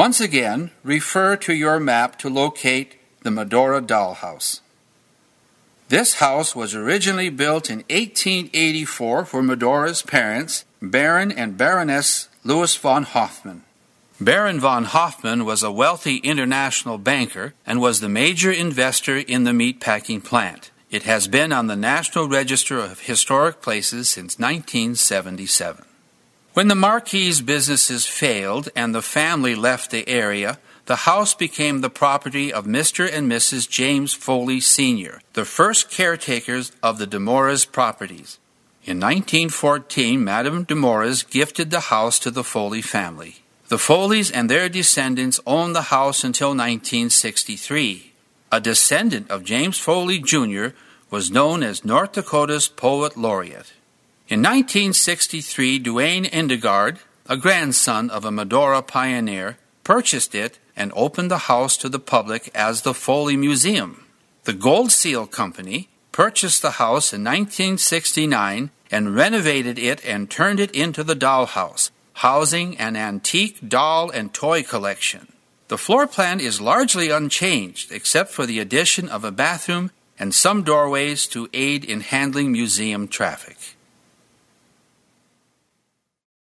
Once again, refer to your map to locate the Medora Dollhouse. This house was originally built in 1884 for Medora's parents, Baron and Baroness Louis von Hoffman. Baron von Hoffman was a wealthy international banker and was the major investor in the meatpacking plant. It has been on the National Register of Historic Places since 1977. When the Marquis businesses failed and the family left the area, the house became the property of Mr. and Mrs. James Foley Sr., the first caretakers of the de Mores properties. In 1914, Madame de Mores gifted the house to the Foley family. The Foleys and their descendants owned the house until 1963. A descendant of James Foley Jr. was known as North Dakota's Poet Laureate. In 1963, Duane Indegard, a grandson of a Medora pioneer, purchased it and opened the house to the public as the Foley Museum. The Gold Seal Company purchased the house in 1969 and renovated it and turned it into the dollhouse, housing an antique doll and toy collection. The floor plan is largely unchanged except for the addition of a bathroom and some doorways to aid in handling museum traffic.